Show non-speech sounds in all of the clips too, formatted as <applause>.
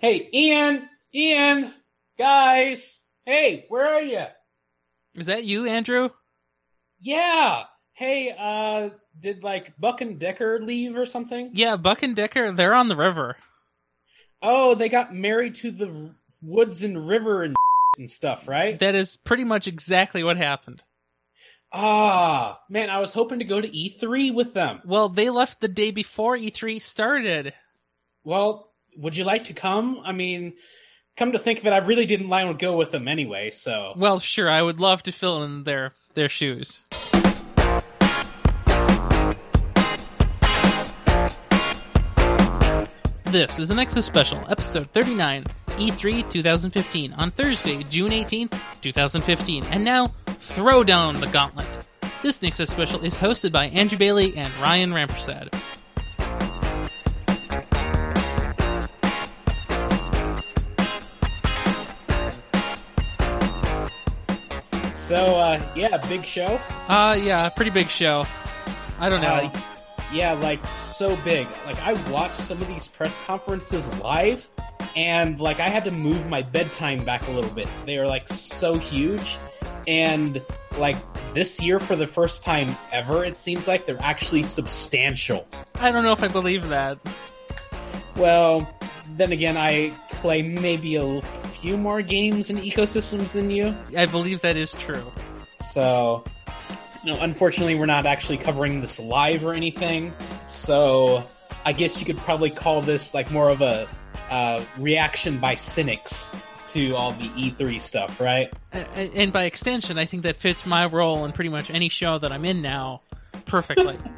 Hey, Ian, Ian, guys, hey, where are you? Is that you, Andrew? Yeah. Hey, uh, did like Buck and Decker leave or something? Yeah, Buck and Decker, they're on the river. Oh, they got married to the woods and river and <laughs> and stuff, right? That is pretty much exactly what happened. Ah, man, I was hoping to go to E3 with them. Well, they left the day before E3 started. Well, would you like to come? I mean, come to think of it, I really didn't want to go with them anyway, so. Well, sure, I would love to fill in their their shoes. This is an Nexus special, episode 39, E3 2015, on Thursday, June 18th, 2015. And now, throw down the gauntlet. This Nexus special is hosted by Andrew Bailey and Ryan Rampersad. So, uh, yeah, big show. Uh, yeah, pretty big show. I don't know. Uh, yeah, like so big. Like I watched some of these press conferences live, and like I had to move my bedtime back a little bit. They are like so huge, and like this year for the first time ever, it seems like they're actually substantial. I don't know if I believe that. Well, then again, I play maybe a few more games and ecosystems than you, I believe that is true. so. No, unfortunately, we're not actually covering this live or anything. So, I guess you could probably call this like more of a uh, reaction by cynics to all the E3 stuff, right? And by extension, I think that fits my role in pretty much any show that I'm in now perfectly. <laughs>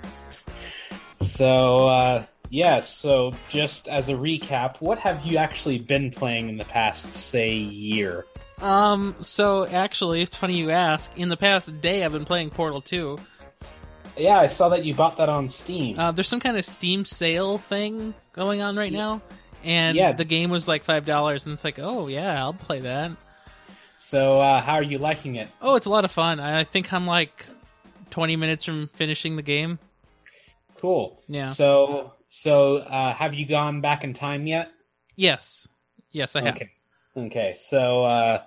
So, uh, yeah, so just as a recap, what have you actually been playing in the past, say, year? um, so actually, it's funny you ask. In the past day, I've been playing Portal 2. Yeah, I saw that you bought that on Steam. Uh, there's some kind of Steam sale thing going on right now, and Yeah. the game was like five dollars, and it's like, oh yeah, I'll play that. so, uh, how are you liking it? Oh, it's a lot of fun. I I think I'm like 20 minutes from finishing the game. Cool. Yeah. So, so uh, have you gone back in time yet? Yes, yes, I have. Okay. Okay. So, uh,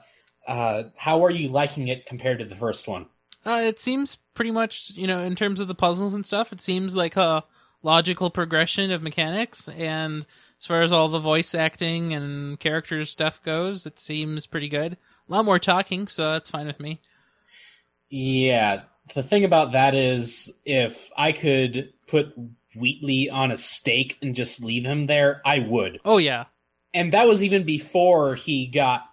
uh, how are you liking it compared to the first one? Uh, it seems pretty much, you know, in terms of the puzzles and stuff, it seems like a logical progression of mechanics. And as far as all the voice acting and character stuff goes, it seems pretty good. A lot more talking, so that's fine with me. Yeah. The thing about that is, if I could put Wheatley on a stake and just leave him there, I would. Oh, yeah. And that was even before he got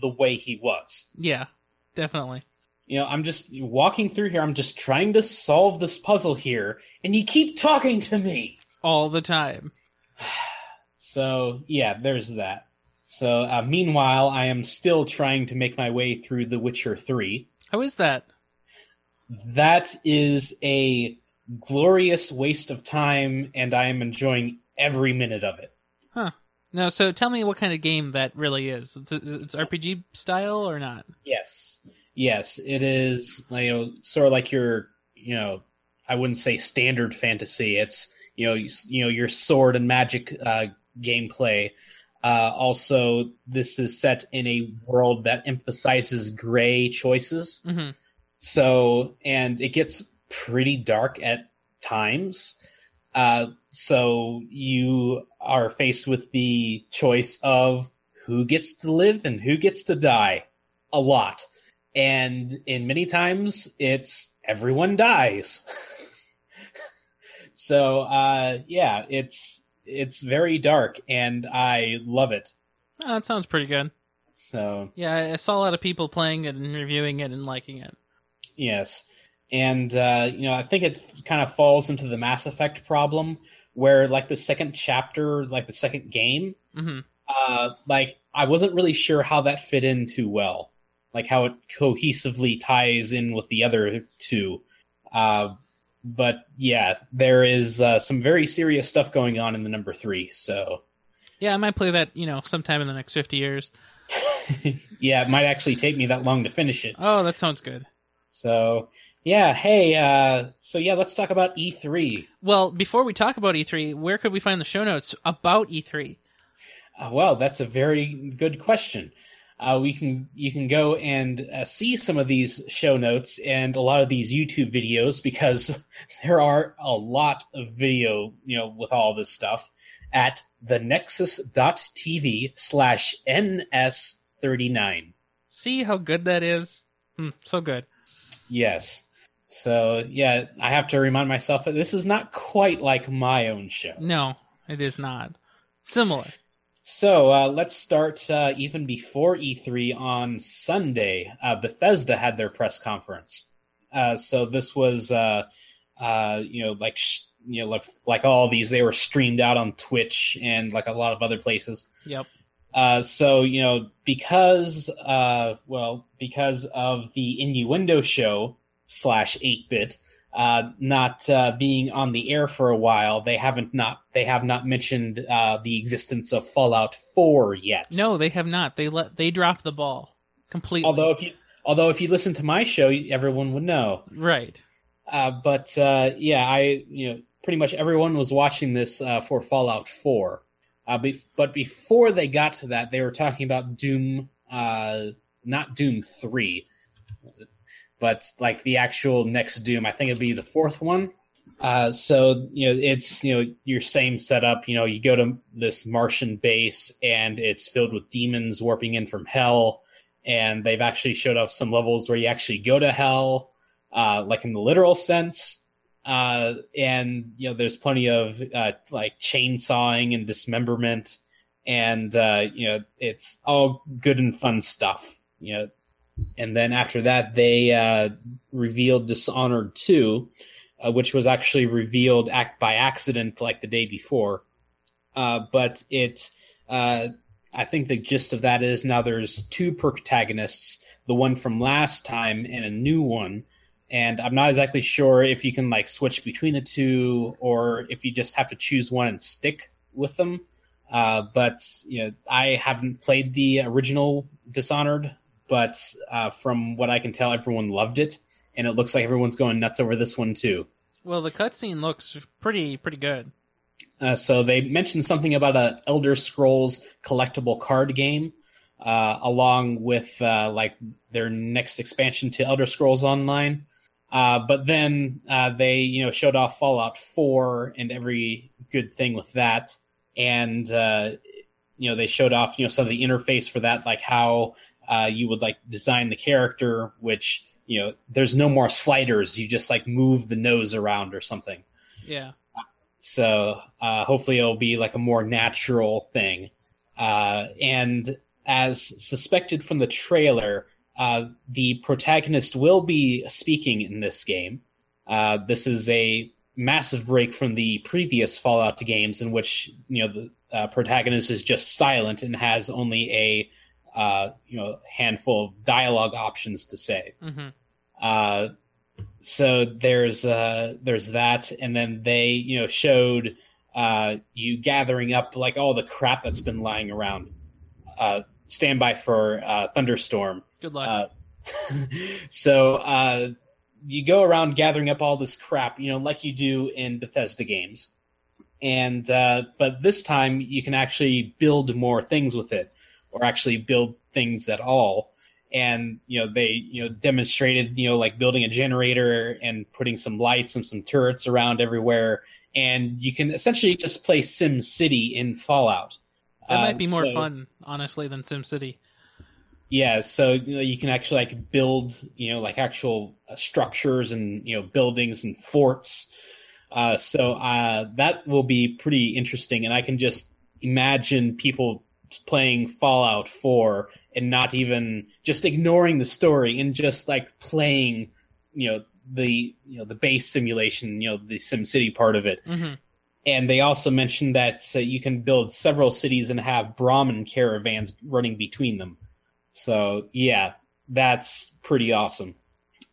the way he was. Yeah, definitely. You know, I'm just walking through here. I'm just trying to solve this puzzle here, and you keep talking to me. All the time. <sighs> So yeah, there's that. So uh, meanwhile, I am still trying to make my way through The Witcher Three. How is that? That is a glorious waste of time, and I am enjoying every minute of it. Huh. No, so tell me what kind of game that really is. It's, it's RPG style or not? Yes, yes, it is. You know, sort of like your, you know, I wouldn't say standard fantasy. It's you know, you, you know, your sword and magic uh, gameplay. Uh, also, this is set in a world that emphasizes gray choices. hmm So, and it gets pretty dark at times. Uh, so you are faced with the choice of who gets to live and who gets to die a lot. And in many times, it's everyone dies. <laughs> so, uh, yeah, it's, it's very dark and I love it. Oh, that sounds pretty good. So, Yeah, I- I saw a lot of people playing it and reviewing it and liking it. Yes. And uh, you know, I think it kind of falls into the Mass Effect problem where like the second chapter, like the second game, hmm uh like I wasn't really sure how that fit in too well. Like how it cohesively ties in with the other two. Uh but yeah, there is uh, some very serious stuff going on in the number 3. So Yeah, I might play that, you know, sometime in the next 50 years. <laughs> yeah, it might actually take me that long to finish it. Oh, that sounds good. So, yeah, hey, uh, so yeah, let's talk about E3. Well, before we talk about E3, where could we find the show notes about E3? Uh, well, that's a very good question. Uh, we can you can go and uh, see some of these show notes and a lot of these YouTube videos because <laughs> there are a lot of video, you know, with all this stuff at thenexus.tv slash ns39. See how good that is? Hmm, so good. Yes. So yeah, I have to remind myself that this is not quite like my own show. No, it is not. Similar. So uh, let's start uh, even before E3 on Sunday. Uh, Bethesda had their press conference. Uh, so this was, uh, uh, you know, like you know, like like all these, they were streamed out on Twitch and like a lot of other places. Yep. so you know, because well, because of the innuendo show slash eight bit uh, not uh, being on the air for a while, they haven't not they have not mentioned uh, the existence of Fallout Four yet. No, they have not. They let they dropped the ball completely. Although if you although if you listen to my show, everyone would know. Right. Uh, but uh, yeah, I you know pretty much everyone was watching this uh, for Fallout Four. Be- but before they got to that, they were talking about Doom, not Doom Three but like the actual next Doom, I think it'd be the fourth one. Uh, so you know, it's you know your same setup. You know, you go to this Martian base and it's filled with demons warping in from hell, and they've actually showed off some levels where you actually go to hell, uh, like in the literal sense. Uh, and you know, there's plenty of uh, like chainsawing and dismemberment, and uh, you know, it's all good and fun stuff. You know, and then after that they uh, revealed Dishonored 2, uh, which was actually revealed act by accident like the day before. Uh, but it, uh, I think the gist of that is now there's two protagonists, the one from last time and a new one. And I'm not exactly sure if you can like switch between the two or if you just have to choose one and stick with them. Uh, but you know, I haven't played the original Dishonored, but uh, from what I can tell, everyone loved it, and it looks like everyone's going nuts over this one too. Well, the cutscene looks pretty pretty good. Uh, so they mentioned something about a Elder Scrolls collectible card game, uh, along with uh, like their next expansion to Elder Scrolls Online. Uh, but then uh, they, you know, showed off Fallout 4 and every good thing with that, and uh, you know they showed off, you know, some of the interface for that, like how uh, you would like design the character, which you know there's no more sliders. You just like move the nose around or something. Yeah. So uh, hopefully it'll be like a more natural thing. Uh, and as suspected from the trailer, uh, the protagonist will be speaking in this game. Uh, this is a massive break from the previous Fallout games, in which you know the uh, protagonist is just silent and has only a uh, you know handful of dialogue options to say. Mm-hmm. Uh, so there's uh, there's that, and then they you know showed uh, you gathering up like all the crap that's been lying around. Uh, stand by for uh, thunderstorm. Good luck. Uh, <laughs> so uh, you go around gathering up all this crap, you know, like you do in Bethesda games, and uh, but this time you can actually build more things with it or actually build things at all. And you know they you know demonstrated you know like building a generator and putting some lights and some turrets around everywhere. And you can essentially just play SimCity in fallout. That might be uh, more so, fun honestly than SimCity yeah so you, know, you can actually like build you know like actual uh, structures and you know buildings and forts. Uh, so uh, that will be pretty interesting. And i can just imagine people playing Fallout 4 and not even just ignoring the story and just like playing, you know, the you know the base simulation, you know, the SimCity part of it. Mm-hmm. And they also mentioned that uh, you can build several cities and have Brahmin caravans running between them. So yeah, that's pretty awesome.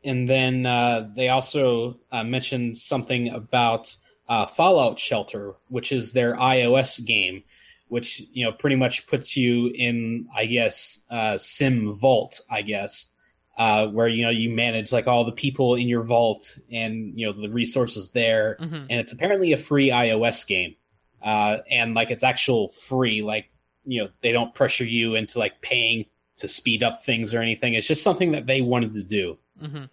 And then uh, they also uh, mentioned something about uh, Fallout Shelter, which is their iOS game, which you know pretty much puts you in, I guess, uh, Sim Vault, I guess, uh, where you know you manage like all the people in your vault and you know the resources there, mm-hmm. and it's apparently a free iOS game, uh, and like it's actual free, like you know they don't pressure you into like paying to speed up things or anything. It's just something that they wanted to do. hmm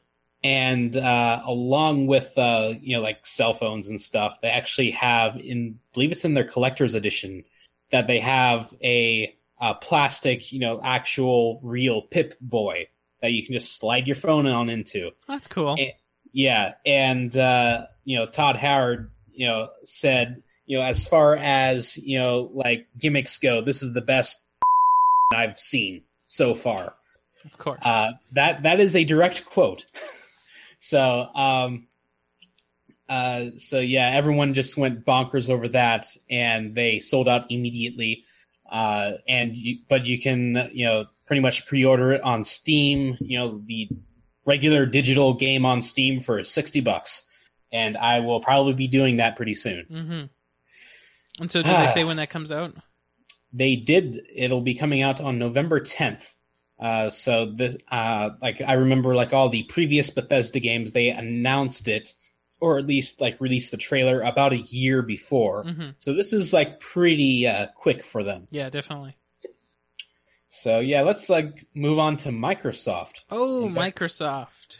And uh, along with uh, you know like cell phones and stuff, they actually have in I believe it's in their collector's edition that they have a, a plastic you know actual real Pip Boy that you can just slide your phone on into. That's cool. Eh, Yeah, and uh, you know Todd Howard, you know, said, you know, as far as you know, like gimmicks go, this is the best <laughs> I've seen so far. Of course. Uh, that that is a direct quote. <laughs> so, um, uh, so yeah, everyone just went bonkers over that, and they sold out immediately. Uh, and you, but you can, you know, pretty much pre-order it on Steam. You know, the regular digital game on Steam for sixty bucks, and I will probably be doing that pretty soon. Mm-hmm. And so, did they say when that comes out? they did it'll be coming out on november 10th uh, so the uh, like i remember like all the previous bethesda games they announced it or at least like released the trailer about a year before hmm so this is like pretty uh, quick for them Yeah, definitely. so yeah let's like move on to microsoft Oh, Okay. Microsoft.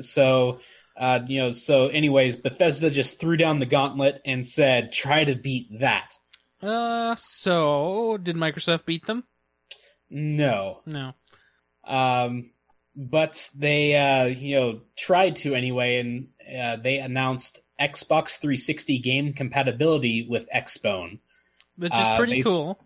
so uh, you know so anyways bethesda just threw down the gauntlet and said try to beat that Uh, so did Microsoft beat them? no No. um, but they uh, you know tried to anyway, and uh, they announced Xbox 360 game compatibility with Xbone. Which is Uh, pretty they cool.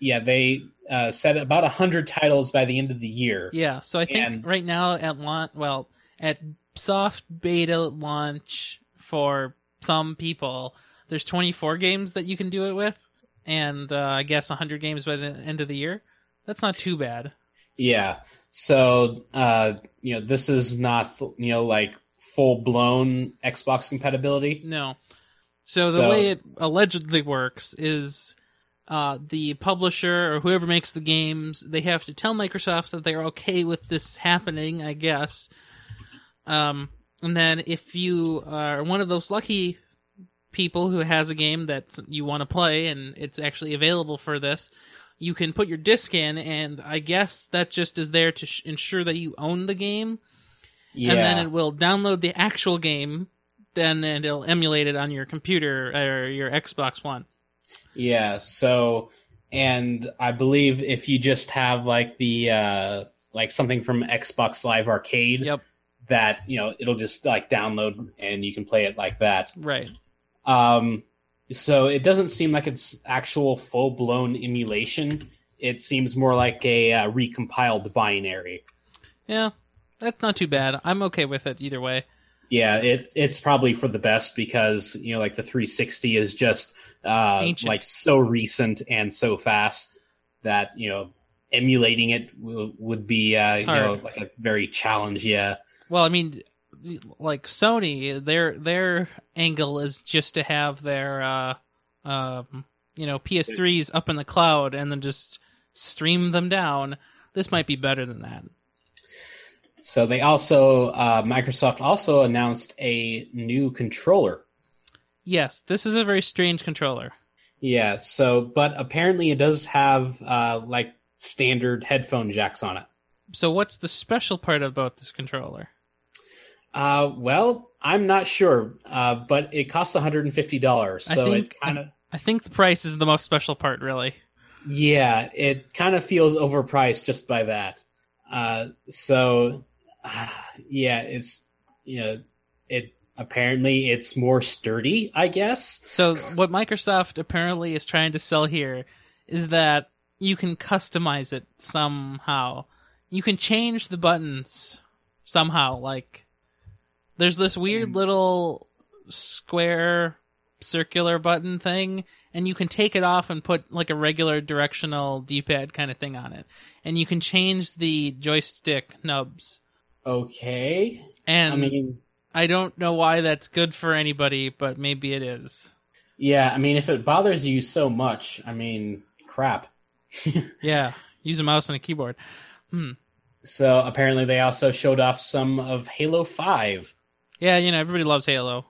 Yeah, they uh, said about hundred titles by the end of the year. Yeah, so I think And- right now at launch, well, at soft beta launch for some people, there's 24 games that you can do it with, and uh, I guess 100 games by the end of the year. That's not too bad. Yeah. So uh, you know this is not you know like full blown Xbox compatibility. No. So the So- way it allegedly works is uh, the publisher or whoever makes the games, they have to tell Microsoft that they're okay with this happening, I guess. Um, and then if you are one of those lucky people who has a game that you want to play and it's actually available for this, you can put your disc in, and I guess that just is there to sh- ensure that you own the game Yeah. and then it will download the actual game then and it'll emulate it on your computer or your xbox one Yeah, so and I believe if you just have like the uh like something from Xbox Live Arcade yep that, you know, it'll just like download and you can play it like that. right Um so it doesn't seem like it's actual full-blown emulation. It seems more like a uh, recompiled binary. yeah that's not too bad i'm okay with it either way Yeah, it it's probably for the best because, you know, like the 360 is just uh like so recent and so fast that, you know, emulating it w- would be uh you know like a very challenge, yeah. well i mean like sony their their angle is just to have their uh um you know ps3s up in the cloud and then just stream them down this might be better than that So they also uh Microsoft also announced a new controller. yes this is a very strange controller Yeah, so but apparently it does have uh like standard headphone jacks on it. so what's the special part about this controller Uh well, I'm not sure. Uh but it costs $150. I So think- it kind of I think the price is the most special part, really. Yeah, it kind of feels overpriced just by that. Uh, so, uh, yeah, it's you know, it apparently it's more sturdy, I guess. So, what Microsoft apparently is trying to sell here is that you can customize it somehow. You can change the buttons somehow. Like, there's this weird Mm. little square circular button thing, and you can take it off and put like a regular directional D pad kind of thing on it. And you can change the joystick nubs. Okay, And I mean, I don't know why that's good for anybody, but maybe it is. yeah, I mean, if it bothers you so much, I mean, crap. <laughs> Yeah, use a mouse and a keyboard. Hmm. So apparently, they also showed off some of Halo Five. Yeah, you know everybody loves Halo.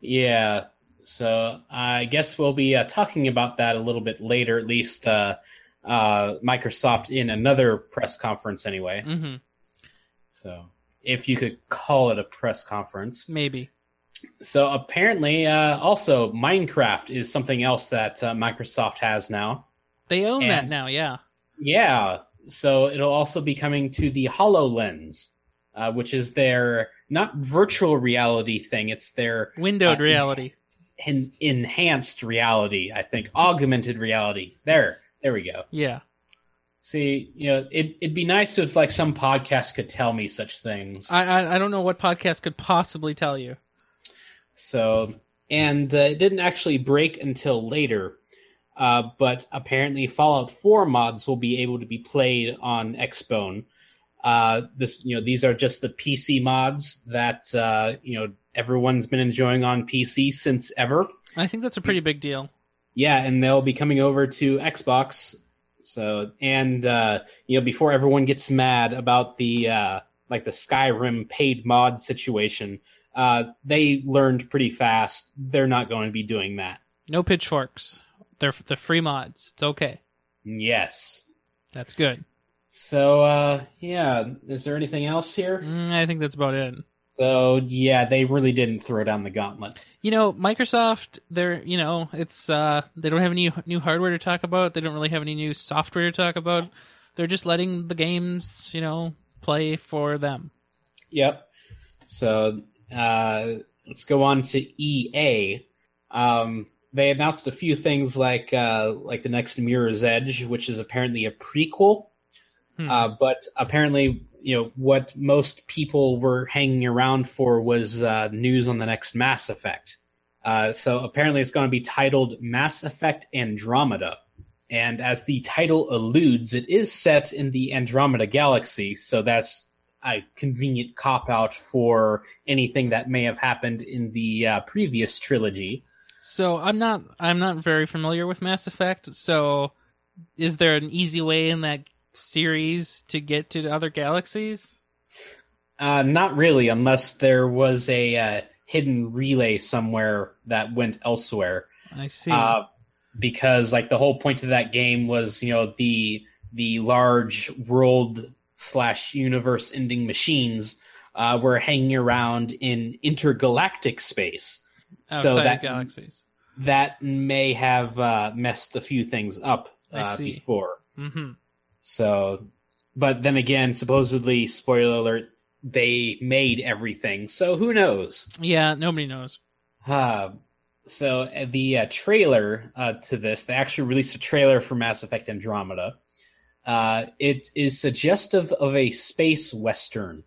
Yeah. So I guess we'll be uh, talking about that a little bit later, at least uh, uh, Microsoft in another press conference anyway. hmm So if you could call it a press conference. Maybe. So apparently, uh, also Minecraft is something else that uh, Microsoft has now. They own that now, yeah. Yeah, so it'll also be coming to the HoloLens, uh, which is their not virtual reality thing. It's their Windowed Uh, reality. en- enhanced reality. I think augmented reality. There, there we go. Yeah. See, you know, it, it'd be nice if like some podcast could tell me such things. I, I I don't know what podcast could possibly tell you. So, and uh, it didn't actually break until later. Uh, but apparently, Fallout 4 mods will be able to be played on Xbone. Uh, this, you know, these are just the PC mods that uh, you know everyone's been enjoying on PC since ever. I think that's a pretty big deal. Yeah, and they'll be coming over to Xbox. So, and uh, you know, before everyone gets mad about the uh, like the Skyrim paid mod situation, uh, they learned pretty fast they're not going to be doing that. No pitchforks. They're the free mods. It's okay. Yes. That's good. So, uh, yeah, is there anything else here? Mm, I think that's about it. So, yeah, they really didn't throw down the gauntlet. You know, Microsoft, they're you know, it's uh they don't have any new hardware to talk about. They don't really have any new software to talk about. They're just letting the games, you know, play for them. Yep. So uh, let's go on to EA. Um, they announced a few things like uh, like the next Mirror's Edge, which is apparently a prequel. Hmm. Uh, but apparently, you know what most people were hanging around for was uh, news on the next Mass Effect. Uh, so apparently, it's going to be titled Mass Effect Andromeda. And as the title alludes, it is set in the Andromeda galaxy, so that's a convenient cop out for anything that may have happened in the uh, previous trilogy. So I'm not I'm not very familiar with Mass Effect. So is there an easy way in that series to get to other galaxies? Uh, not really, unless there was a uh, hidden relay somewhere that went elsewhere. I see. Uh, because like the whole point of that game was, you know, the the large world slash universe ending machines uh, were hanging around in intergalactic space. Outside so that galaxies. that may have uh, messed a few things up I uh, see. before. hmm So, but then again, supposedly, spoiler alert, they made everything. So who knows? Yeah, nobody knows. Uh, so the uh, trailer uh, to this, they actually released a trailer for Mass Effect Andromeda. Uh, it is suggestive of a space western.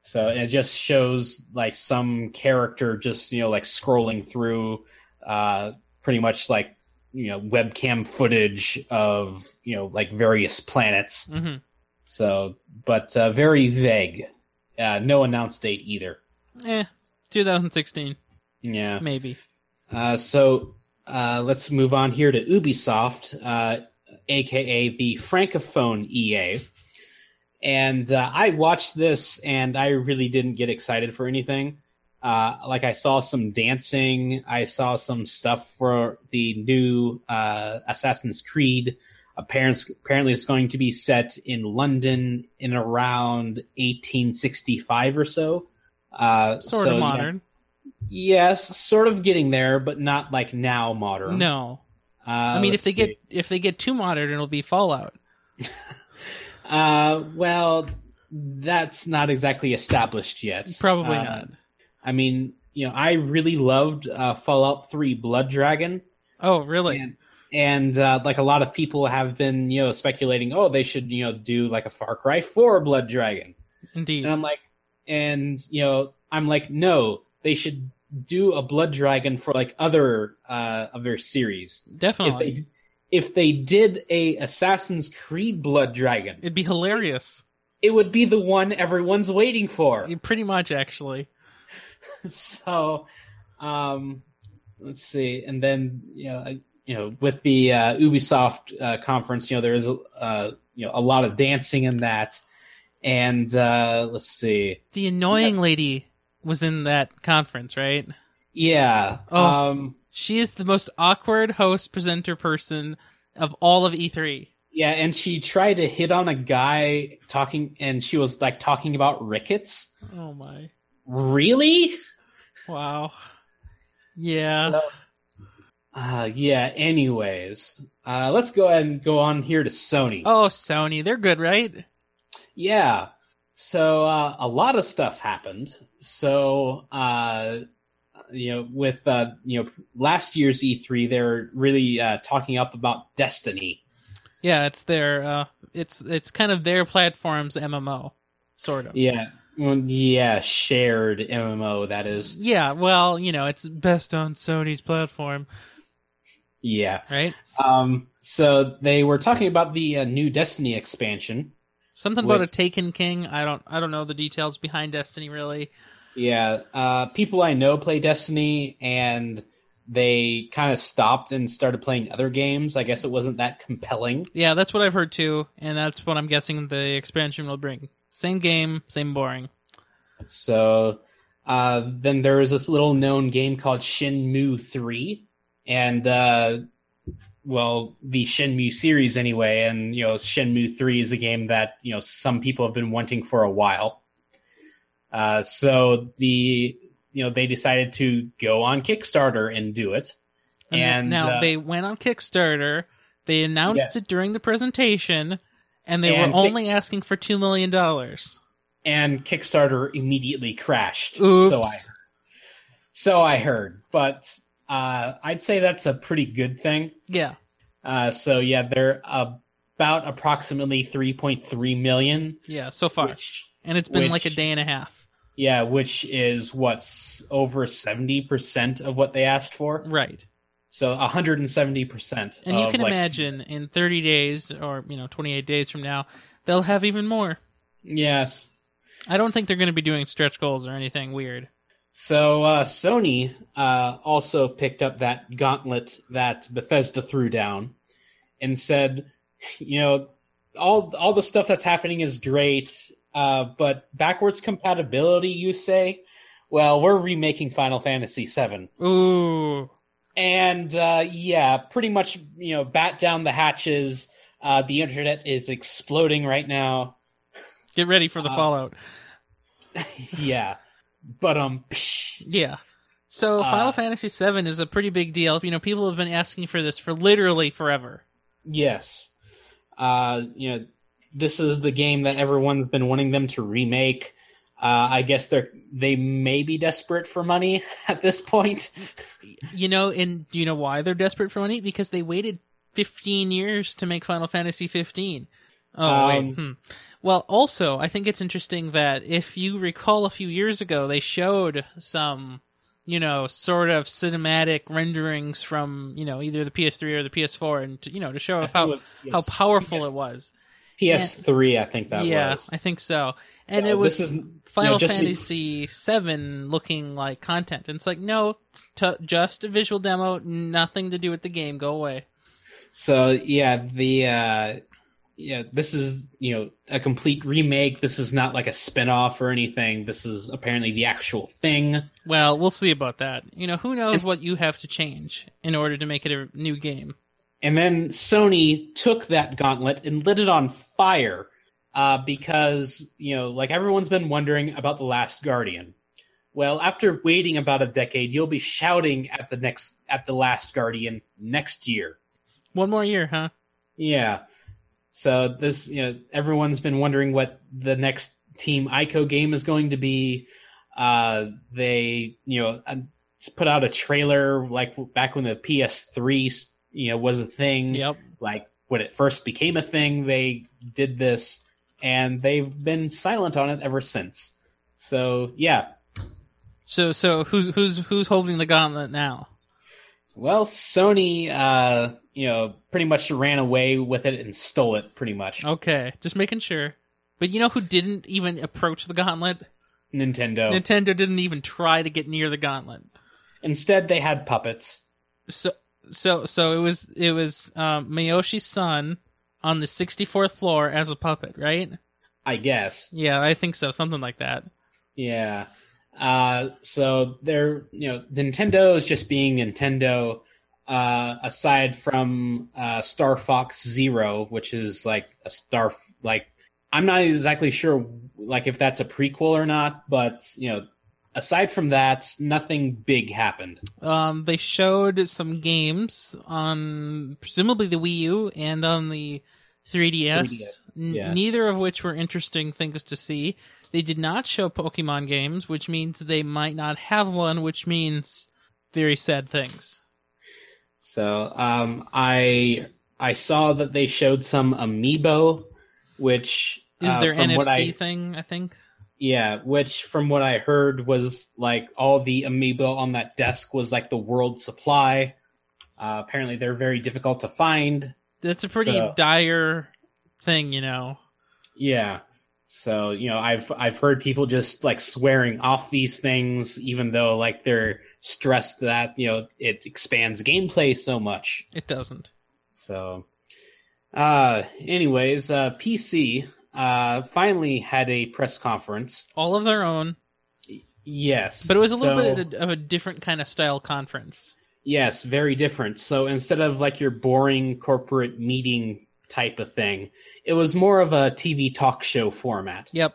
So it just shows like some character just you know like scrolling through, uh, pretty much like you know webcam footage of you know like various planets. hmm So, but uh, very vague. Uh, no announced date either. Eh, 2016, Yeah. maybe. Uh, so uh, let's move on here to Ubisoft, uh, aka the Francophone EA. And uh, I watched this, and I really didn't get excited for anything. Uh, like I saw some dancing, I saw some stuff for the new uh, Assassin's Creed. Apparently, apparently, it's going to be set in London in around 1865 or so. Uh, Sort so, of modern. Yes, sort of getting there, but not like now modern. No, uh, I mean if they see. get if they get too modern, it'll be Fallout. <laughs> uh, well, that's not exactly established yet. Probably Uh, not. I mean, you know, I really loved uh, Fallout Three Blood Dragon, Oh, really? and and uh, like a lot of people have been, you know, speculating, oh, they should, you know, do like a Far Cry Four Blood Dragon, Indeed. and I'm like, and you know, I'm like, no, they should do a Blood Dragon for like other uh, of their series. if Definitely. they if they did a Assassin's Creed Blood Dragon, It'd be hilarious. it would be the one everyone's waiting for. Pretty much, actually. <laughs> so, um, let's see, and then you know, I- you know, with the uh, Ubisoft uh, conference, you know, there is a uh, you know a lot of dancing in that, and uh, let's see, The annoying lady was in that conference, right? Yeah. Oh. Um She is the most awkward host presenter person of all of E E3. yeah, and she tried to hit on a guy talking and she was like talking about rickets. Oh my. Really? Wow. Yeah. So- uh yeah, anyways. Uh let's go ahead and go on here to Sony. Oh, Sony, they're good, right? Yeah. So uh, a lot of stuff happened. So uh, you know, with uh, you know last year's E3, they're really uh, talking up about Destiny. Yeah, it's their uh it's it's kind of their platform's MMO, sort of. Yeah. Well, yeah, shared MMO that is. Yeah, well, you know, it's best on Sony's platform, Yeah. right? Um. So they were talking about the uh, new Destiny expansion. Something about a Taken King. I don't I don't know the details behind Destiny really. Yeah. Uh, people I know play Destiny, and they kind of stopped and started playing other games. I guess it wasn't that compelling. Yeah, that's what I've heard too, and that's what I'm guessing the expansion will bring. Same game, same boring. So uh, then there was this little known game called Shenmue 3. And, uh, well, the Shenmue series anyway. And, you know, Shenmue 3 is a game that, you know, some people have been wanting for a while. Uh, so the, you know, they decided to go on Kickstarter and do it. And, And, now uh, they went on Kickstarter. They announced Yeah. it during the presentation, and they And were only asking for two million dollars. And Kickstarter immediately crashed. Oops. So I, so I heard. But uh, I'd say that's a pretty good thing. Yeah, Uh, so yeah, they're about approximately 3.3 million. yeah, so far, Which, and it's been like a day and a half. yeah, which is what's over 70% of what they asked for. Right, So 170%. and you can like- imagine in 30 days or you know 28 days from now, they'll have even more. Yes. I don't think they're going to be doing stretch goals or anything weird. So uh, Sony uh, also picked up that gauntlet that Bethesda threw down and said, you know, all all the stuff that's happening is great, uh, but backwards compatibility, you say? Well, we're remaking Final Fantasy VII, Ooh, and uh, yeah, pretty much, you know, bat down the hatches. Uh, the internet is exploding right now. get ready for the Uh, fallout. <laughs> yeah, but um, psh, Yeah. So Uh, Final Fantasy VII is a pretty big deal. You know, people have been asking for this for literally forever. Yes. Uh, you know, this is the game that everyone's been wanting them to remake. Uh, I guess they're they may be desperate for money <laughs> at this point. You know, and do you know why they're desperate for money? Because they waited 15 years to make Final Fantasy 15. Oh, Um, wait. Hmm. Well, also, I think it's interesting that if you recall a few years ago, they showed some, you know, sort of cinematic renderings from, you know, either the PS3 or the PS4 and, to, you know, to show off how, how powerful it was. PS3, I think that was. yeah, was. I think so. And it was is- Final you know, Fantasy Seven looking like content. And it's like, no, it's t- just a visual demo, nothing to do with the game. Go away. So yeah, the uh, yeah, this is you know a complete remake. This is not like a spin-off or anything. This is apparently the actual thing. Well, we'll see about that. You know, who knows what you have to change in order to make it a new game. And then Sony took that gauntlet and lit it on fire uh, because, you know, like everyone's been wondering about The Last Guardian. Well, after waiting about a decade, you'll be shouting at the next at The Last Guardian next year. One more year, huh? Yeah. So this, you know, everyone's been wondering what the next Team Ico game is going to be. Uh, they, you know, uh, put out a trailer like back when the PS3, you know, was a thing Yep. like when it first became a thing they did this and they've been silent on it ever since so yeah So, so who's who's who's holding the gauntlet now? well sony uh you know pretty much ran away with it and stole it pretty much Okay, just making sure. But you know who didn't even approach the gauntlet? nintendo Nintendo didn't even try to get near the gauntlet. instead they had puppets So, so, so it was it was um, Miyoshi's son on the 64th floor as a puppet, right? i guess Yeah, I think so. Something like that. yeah Uh, so they're you know Nintendo is just being Nintendo. Uh, aside from uh, Star Fox Zero, which is like a Star like I'm not exactly sure like if that's a prequel or not, but you know aside from that, nothing big happened. Um, they showed some games on presumably the Wii U and on the 3DS, 3DS, n- yeah. neither of which were interesting things to see. They did not show Pokemon games, which means they might not have one, which means very sad things. So um, I I saw that they showed some amiibo, which Is uh, their NFC I, thing, I think? Yeah, which from what I heard was like all the amiibo on that desk was like the world supply. Uh, apparently, they're very difficult to find. That's a pretty So- dire thing, you know. Yeah. So, you know, I've I've heard people just like swearing off these things even though like they're stressed that, you know, it expands gameplay so much. It doesn't. So uh anyways, uh PC uh finally had a press conference. All of their own, Yes. but it was a little So- bit of a different kind of style conference. Yes, very different. So instead of like your boring corporate meeting type of thing, it was more of a TV talk show format. Yep.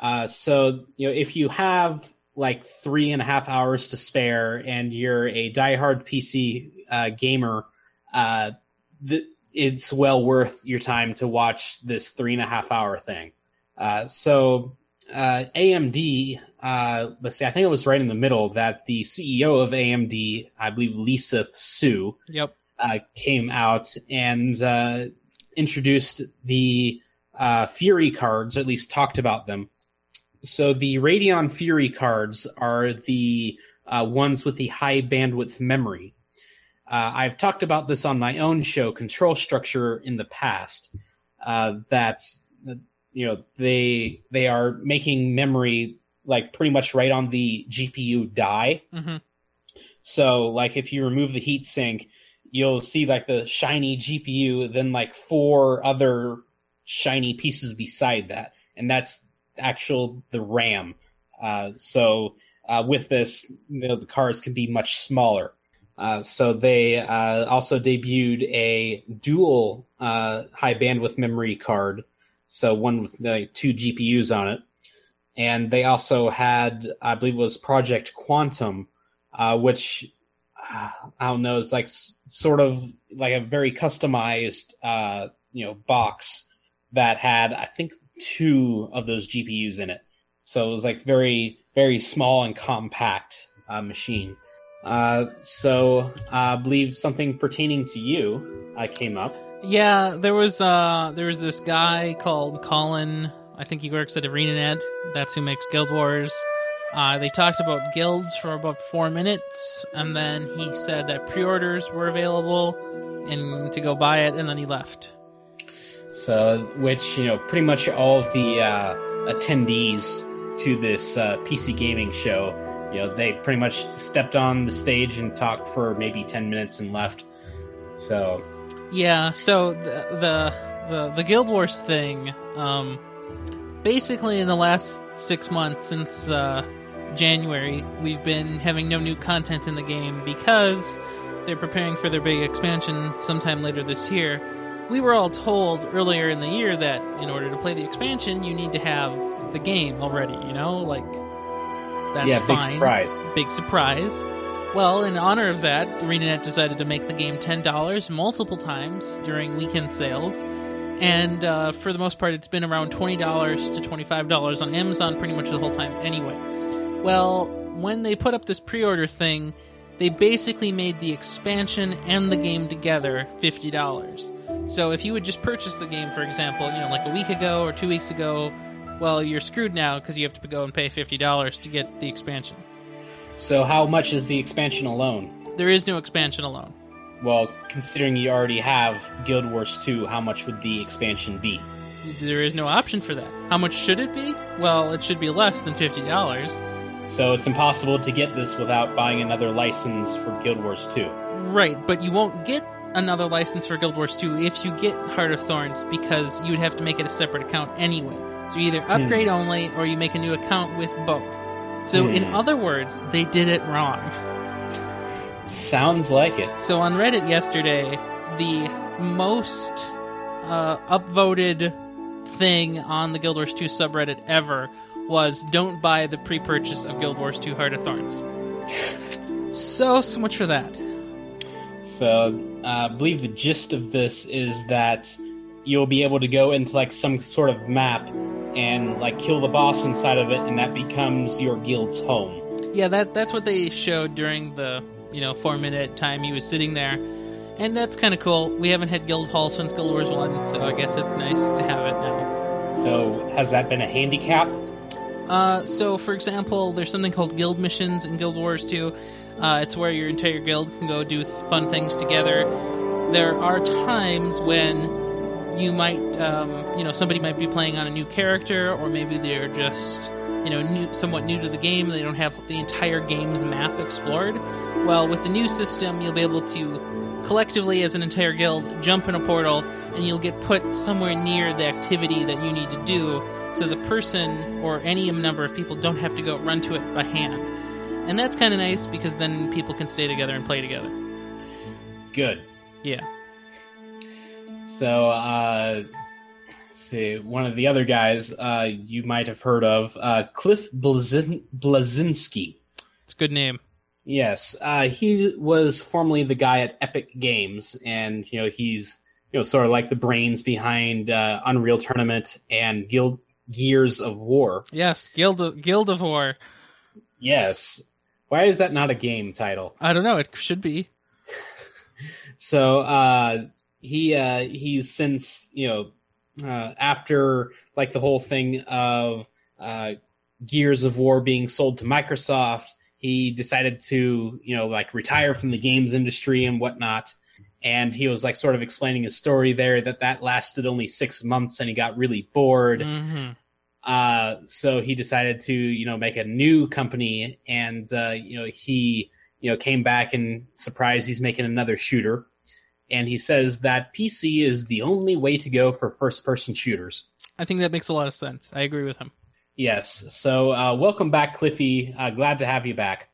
Uh, so you know, if you have like three and a half hours to spare and you're a diehard PC uh, gamer, uh, th- it's well worth your time to watch this three and a half hour thing. Uh, so uh, AMD, uh, let's see, I think it was right in the middle that the CEO of AMD, I believe Lisa Su, Yep. uh, came out and uh, introduced the uh, Fury cards, at least talked about them. So the Radeon Fury cards are the uh, ones with the high bandwidth memory. Uh, I've talked about this on my own show, Control Structure, in the past. Uh, that's you know they they are making memory like pretty much right on the GPU die. hmm So, like, if you remove the heatsink, you'll see like the shiny GPU, then like four other shiny pieces beside that, and that's actual the RAM. Uh, so, uh, with this, you know, the cards can be much smaller. Uh, so they uh, also debuted a dual uh, high bandwidth memory card, so one with uh, two GPUs on it, and they also had, I believe, it was Project Quantum, uh, which I don't know, is like sort of like a very customized, you know, box that had I think two of those GPUs in it. So it was like very very small and compact machine. Uh, so I believe something pertaining to you uh, came up. Yeah, there was uh there was this guy called Colin. I think he works at ArenaNet. That's who makes Guild Wars. Uh, they talked about guilds for about four minutes, and then he said that pre-orders were available and to go buy it, and then he left. So, which you know, pretty much all of the uh, attendees to this uh, PC gaming show, you know, they pretty much stepped on the stage and talked for maybe ten minutes and left. So, Yeah, so the the the, the Guild Wars thing, um, basically in the last six months since uh, January, we've been having no new content in the game because they're preparing for their big expansion sometime later this year. We were all told earlier in the year that in order to play the expansion, you need to have the game already. You know, like that's yeah, big fine surprise. big surprise. Well, in honor of that, ArenaNet decided to make the game $10 multiple times during weekend sales. And uh, for the most part, it's been around $20 to $25 on Amazon pretty much the whole time anyway. Well, when they put up this pre order thing, they basically made the expansion and the game together $50. So if you would just purchase the game, for example, you know, like a week ago or two weeks ago, well, you're screwed now because you have to go and pay $50 to get the expansion. So, how much is the expansion alone? There is no expansion alone. Well, considering you already have Guild Wars 2, how much would the expansion be? There is no option for that. How much should it be? Well, it should be less than fifty dollars. So it's impossible to get this without buying another license for Guild Wars 2. Right, but you won't get another license for Guild Wars 2 if you get Heart of Thorns because you would have to make it a separate account anyway. So you either upgrade only or you make a new account with both. So, in Hmm. other words, they did it wrong. Sounds like it. So, on Reddit yesterday, the most uh, upvoted thing on the Guild Wars 2 subreddit ever was don't buy the pre purchase of Guild Wars 2 Heart of Thorns. So, so much for that. So, uh, I believe the gist of this is that you'll be able to go into like some sort of map and like kill the boss inside of it, and that becomes your guild's home. Yeah, that that's what they showed during the you know four minute time he was sitting there, and that's kind of cool. We haven't had Guild Hall since Guild Wars One, so I guess it's nice to have it now. So, has that been a handicap? Uh, so for example, there's something called Guild Missions in Guild Wars 2. Uh, it's where your entire guild can go do th- fun things together. There are times when you might, um, you know, somebody might be playing on a new character, or maybe they're just, you know, new, somewhat new to the game. They don't have the entire game's map explored. Well, with the new system, you'll be able to collectively, as an entire guild, jump in a portal, and you'll get put somewhere near the activity that you need to do. So the person or any number of people don't have to go run to it by hand. And that's kind of nice because then people can stay together and play together. Good. Yeah. So, uh, see, one of the other guys uh, you might have heard of, uh, Cliff Blazin- Bleszinski. It's a good name. Yes, uh, he was formerly the guy at Epic Games, and you know he's you know sort of like the brains behind uh, Unreal Tournament and Guild Gears of War. Yes, Guild of, Guild of War. Yes, why is that not a game title? I don't know. It should be. <laughs> So uh, he uh, he's since you know uh, after like the whole thing of uh, Gears of War being sold to Microsoft, he decided to you know like retire from the games industry and whatnot. And he was like sort of explaining his story there that that lasted only six months and he got really bored. hmm Uh, so he decided to, you know, make a new company, and uh, you know he, you know, came back and surprised he's making another shooter, and he says that PC is the only way to go for first-person shooters. I think that makes a lot of sense. I agree with him. Yes. So uh, welcome back, Cliffy. Uh, glad to have you back.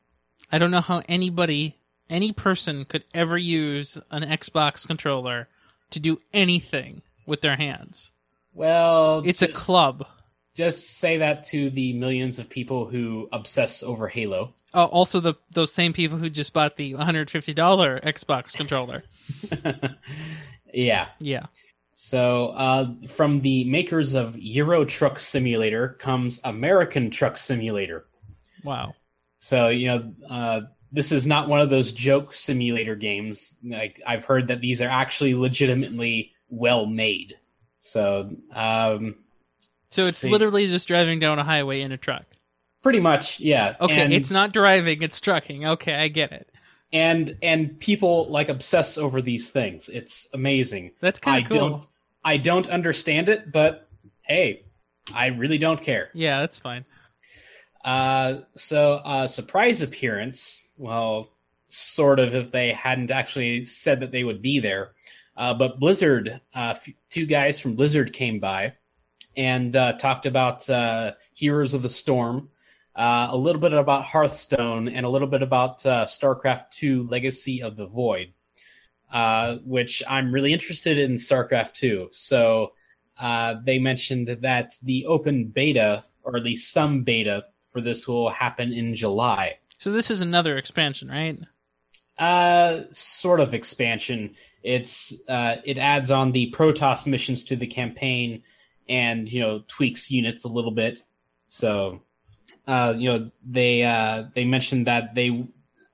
I don't know how anybody, any person, could ever use an Xbox controller to do anything with their hands. Well, It's a club. just say that to the millions of people who obsess over Halo. Oh, also, the those same people who just bought the $150 Xbox controller. <laughs> yeah. Yeah. So, uh, from the makers of Euro Truck Simulator comes American Truck Simulator. Wow. So, you know, uh, this is not one of those joke simulator games. Like I've heard that these are actually legitimately well made. So, um, So it's See. literally just driving down a highway in a truck. pretty much, yeah. Okay, and, it's not driving, it's trucking. Okay, I get it. And and people like obsess over these things. It's amazing. That's kind of cool. don't I don't understand it, but hey, I really don't care. Yeah, that's fine. Uh, so uh, surprise appearance. Well, sort of if they hadn't actually said that they would be there. Uh, but Blizzard, uh, f- two guys from Blizzard came by and uh, talked about uh, Heroes of the Storm, uh, a little bit about Hearthstone, and a little bit about uh, StarCraft II: Legacy of the Void, uh, which I'm really interested in StarCraft II. So uh, they mentioned that the open beta, or at least some beta for this, will happen in July. So this is another expansion, right? Uh, sort of expansion. It's uh, it adds on the Protoss missions to the campaign, and you know tweaks units a little bit. So, uh, you know they uh, they mentioned that they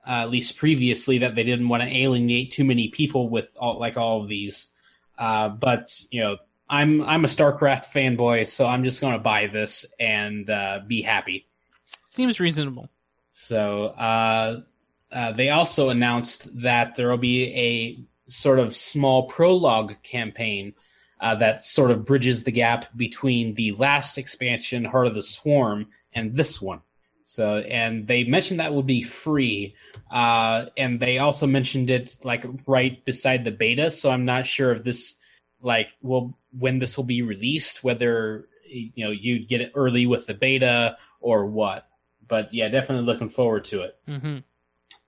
uh, at least previously that they didn't want to alienate too many people with all like all of these. Uh, but you know I'm I'm a StarCraft fanboy, so I'm just going to buy this and uh, be happy. Seems reasonable. So uh, uh, they also announced that there will be a sort of small prologue campaign uh, that sort of bridges the gap between the last expansion, Heart of the Swarm, and this one. So, and they mentioned that would be free, uh, and they also mentioned it like right beside the beta. So I'm not sure if this, like, will when this will be released, whether you know you'd get it early with the beta or what but yeah, definitely looking forward to it. hmm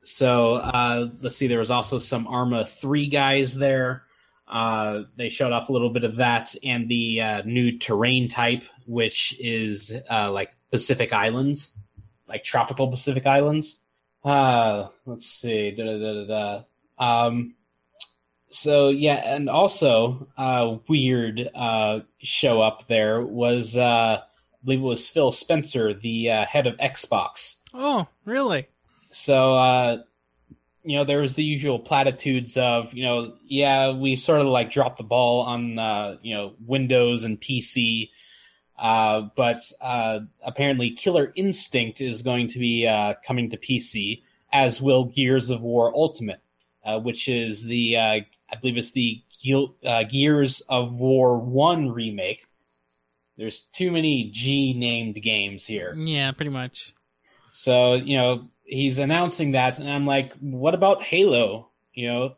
So uh, let's see. There was also some Arma three guys there. Uh, they showed off a little bit of that and the uh, new terrain type, which is uh, like Pacific Islands, like tropical Pacific Islands. Uh, let's see. Da, da, da. Um, so yeah, and also uh, weird uh, show up there was uh, I believe it was Phil Spencer, the uh, head of Xbox. Oh, really? So, uh, you know, there was the usual platitudes of, you know, yeah, we sort of like dropped the ball on, uh, you know, Windows and PC. Uh, but uh, apparently, Killer Instinct is going to be uh, coming to PC, as will Gears of War Ultimate, uh, which is the, uh, I believe it's the Ge- uh, Gears of War 1 remake. There's too many G named games here. Yeah, pretty much. So, you know, he's announcing that, and I'm like, what about Halo? You know,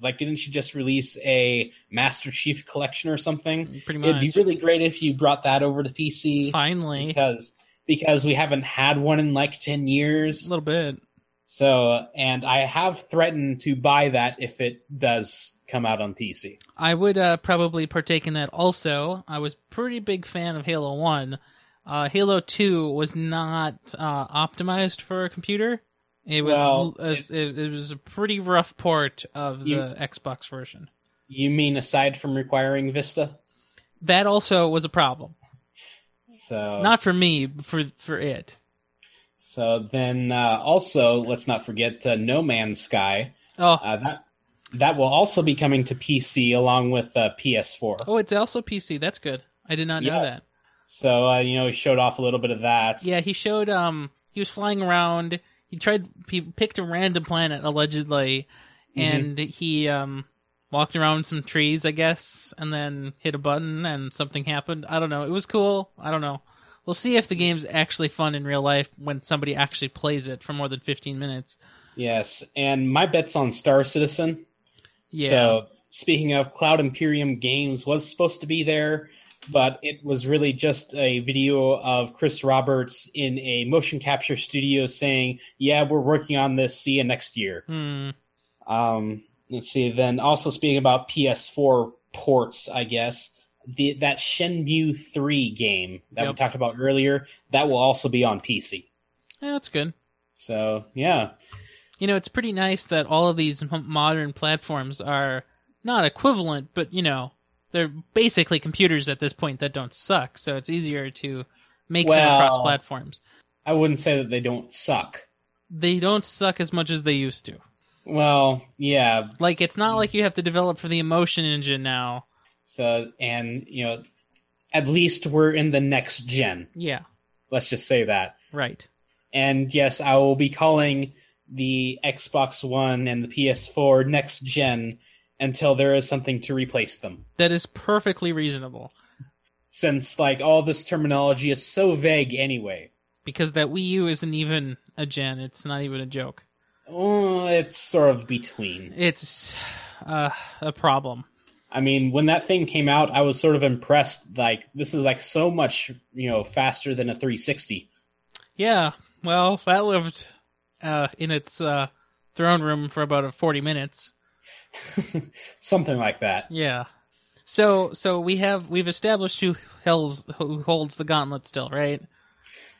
like, didn't you just release a Master Chief collection or something? Pretty much. It'd be really great if you brought that over to PC Finally, because because we haven't had one in like 10 years. a little bit. So, and I have threatened to buy that if it does come out on PC. I would uh, probably partake in that also. I was pretty big fan of Halo 1. Uh, Halo 2 was not uh, optimized for a computer. It was Well, it, it, it was a pretty rough port of the Xbox version. You mean aside from requiring Vista? That also was a problem. So Not for me, for for it. So then, uh, also let's not forget uh, No Man's Sky. Oh, Uh, that that will also be coming to PC along with uh, PS4. oh, it's also PC. That's good. I did not know that. So uh, you know, he showed off a little bit of that. Yeah, he showed. Um, he was flying around. He tried. He picked a random planet allegedly, Mhm. and he um walked around some trees, I guess, and then hit a button, and something happened. I don't know. It was cool. I don't know. We'll see if the game's actually fun in real life when somebody actually plays it for more than fifteen minutes. Yes, and my bet's on Star Citizen. Yeah. So speaking of, Cloud Imperium Games was supposed to be there, but it was really just a video of Chris Roberts in a motion capture studio saying, "Yeah, we're working on this. See you next year." Hmm. Um, let's see. Then also speaking about PS4 ports, I guess the that Shenmue Three game that we talked about earlier that will also be on PC. Yeah, that's good. So yeah, You know, it's pretty nice that all of these modern platforms are not equivalent, but you know, they're basically computers at this point that don't suck. So it's easier to make them Well- across platforms. I wouldn't say that they don't suck. They don't suck as much as they used to. Well, yeah. Like it's not like you have to develop for the emotion engine now. So and you know, at least we're in the next gen. Yeah, Let's just say that. right. And yes, I will be calling the Xbox One and the PS4 next gen until there is something to replace them. That is perfectly reasonable Since like all this terminology is so vague anyway. because that Wii U isn't even a gen. It's not even a joke. Oh, it's sort of between. It's uh, a problem. I mean, when that thing came out, I was sort of impressed. Like, this is like so much, you know, faster than a 360. Yeah, well, that lived uh, in its uh, throne room for about 40 minutes. <laughs> Something like that. Yeah. So so we have we've established who hell's who holds the gauntlet still, right?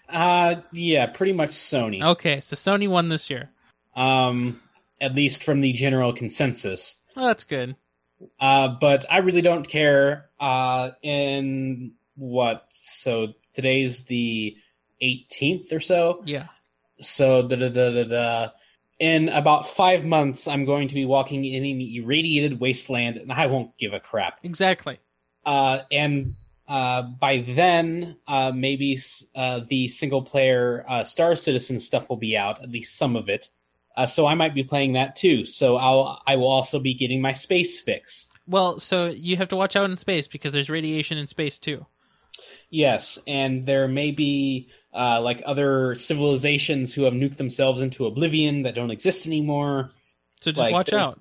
Uh, yeah, pretty much Sony. Okay, so Sony won this year. Um, at least from the general consensus. Well, that's good. Uh, but I really don't care. Uh, in what? So today's the 18th or so. Yeah. So da da da da da. In about five months, I'm going to be walking in an irradiated wasteland, and I won't give a crap. Exactly. Uh, and uh, by then, uh, maybe uh, the single player uh, Star Citizen stuff will be out, at least some of it. Uh, so I might be playing that too. So I'll I will also be getting my space fix. Well, so you have to watch out in space because there's radiation in space too. Yes, and there may be uh, like other civilizations who have nuked themselves into oblivion that don't exist anymore. So just Like, watch out.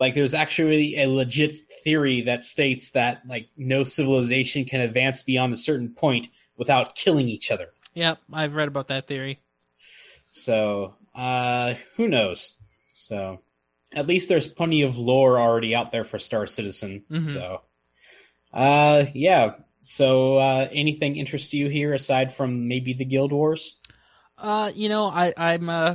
Like there's actually a legit theory that states that like no civilization can advance beyond a certain point without killing each other. Yep, I've read about that theory. So, uh, who knows? So, at least there's plenty of lore already out there for Star Citizen. Mhm. So, uh, yeah. So, uh, anything interest you here aside from maybe the Guild Wars? Uh, you know, I I'm uh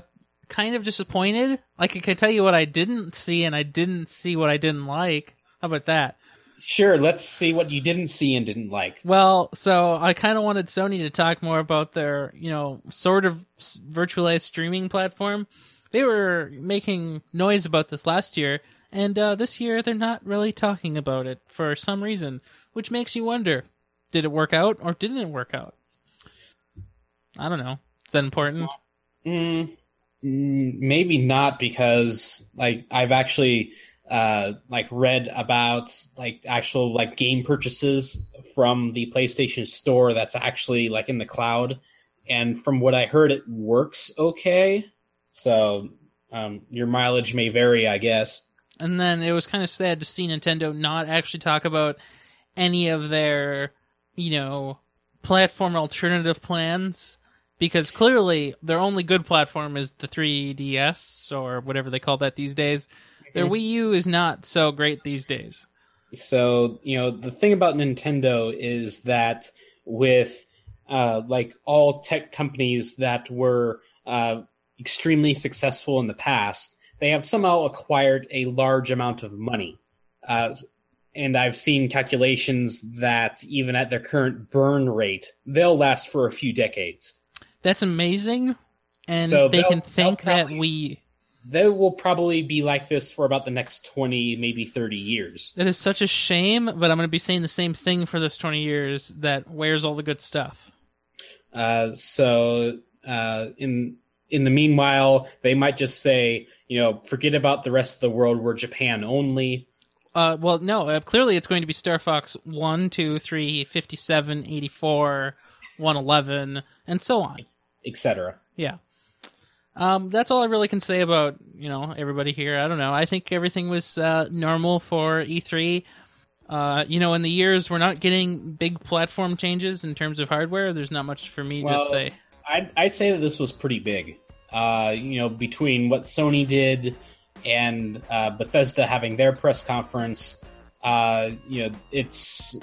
kind of disappointed. Like I can tell you what I didn't see, and I didn't see what I didn't like. How about that? Sure. Let's see what you didn't see and didn't like. Well, so I kind of wanted Sony to talk more about their, you know, sort of virtualized streaming platform. They were making noise about this last year, and uh, this year they're not really talking about it for some reason, which makes you wonder: did it work out or didn't it work out? I don't know. Is that important? Mm, maybe not because like I've actually uh like read about like actual like game purchases from the PlayStation store that's actually like in the cloud and from what I heard it works okay. So um your mileage may vary, I guess. And then it was kind of sad to see Nintendo not actually talk about any of their, you know, platform alternative plans because clearly their only good platform is the 3DS or whatever they call that these days. Their Wii U is not so great these days. So, you know, the thing about Nintendo is that with uh, like all tech companies that were uh, extremely successful in the past, they have somehow acquired a large amount of money. Uh, and I've seen calculations that even at their current burn rate, they'll last for a few decades. That's amazing. And So they can think they'll that we They will probably be like this for about the next 20, maybe 30 years. that is such a shame, but I'm going to be saying the same thing for this 20 years that where's all the good stuff? Uh, so uh, in in the meanwhile, they might just say, you know, forget about the rest of the world. We're Japan only. Uh, well, no, uh, clearly it's going to be Star Fox 1, 2, 3, 57, 84, 111, and so on. etc. Yeah. Um, that's all I really can say about, you know, everybody here. I don't know. I think everything was uh, normal for E3. Uh, you know, in the years, we're not getting big platform changes in terms of hardware. There's not much for me to say. I'd, I'd say that this was pretty big. Uh, you know, between what Sony did and uh, Bethesda having their press conference, uh, you know, it's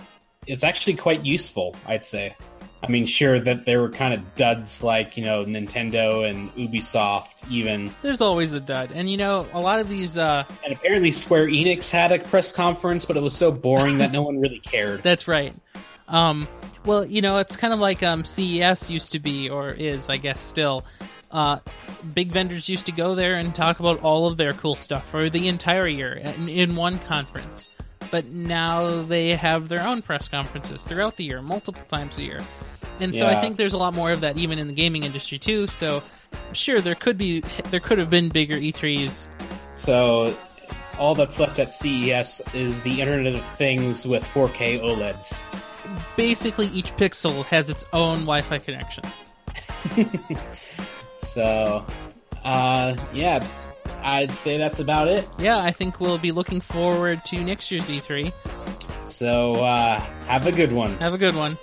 it's actually quite useful. I'd say. I mean, sure that there were kind of duds like you know Nintendo and Ubisoft, even, There's always a dud. And, you know, a lot of these, uh, and apparently Square Enix had a press conference, but it was so boring that no one really cared. <laughs> That's right. Um, well, you know, it's kind of like um, CES used to be, or is, I guess, still. Uh, big vendors used to go there and talk about all of their cool stuff for the entire year in, in one conference. But now they have their own press conferences throughout the year, multiple times a year. And so I think there's a lot more of that even in the gaming industry too. So sure, there could be there could have been bigger E E3s. So all that's left at CES is the Internet of Things with 4K OLEDs. Basically, each pixel has its own Wi-Fi connection. <laughs> So, uh, yeah, I'd say that's about it. Yeah, I think we'll be looking forward to next year's E3. So, uh, have a good one. Have a good one.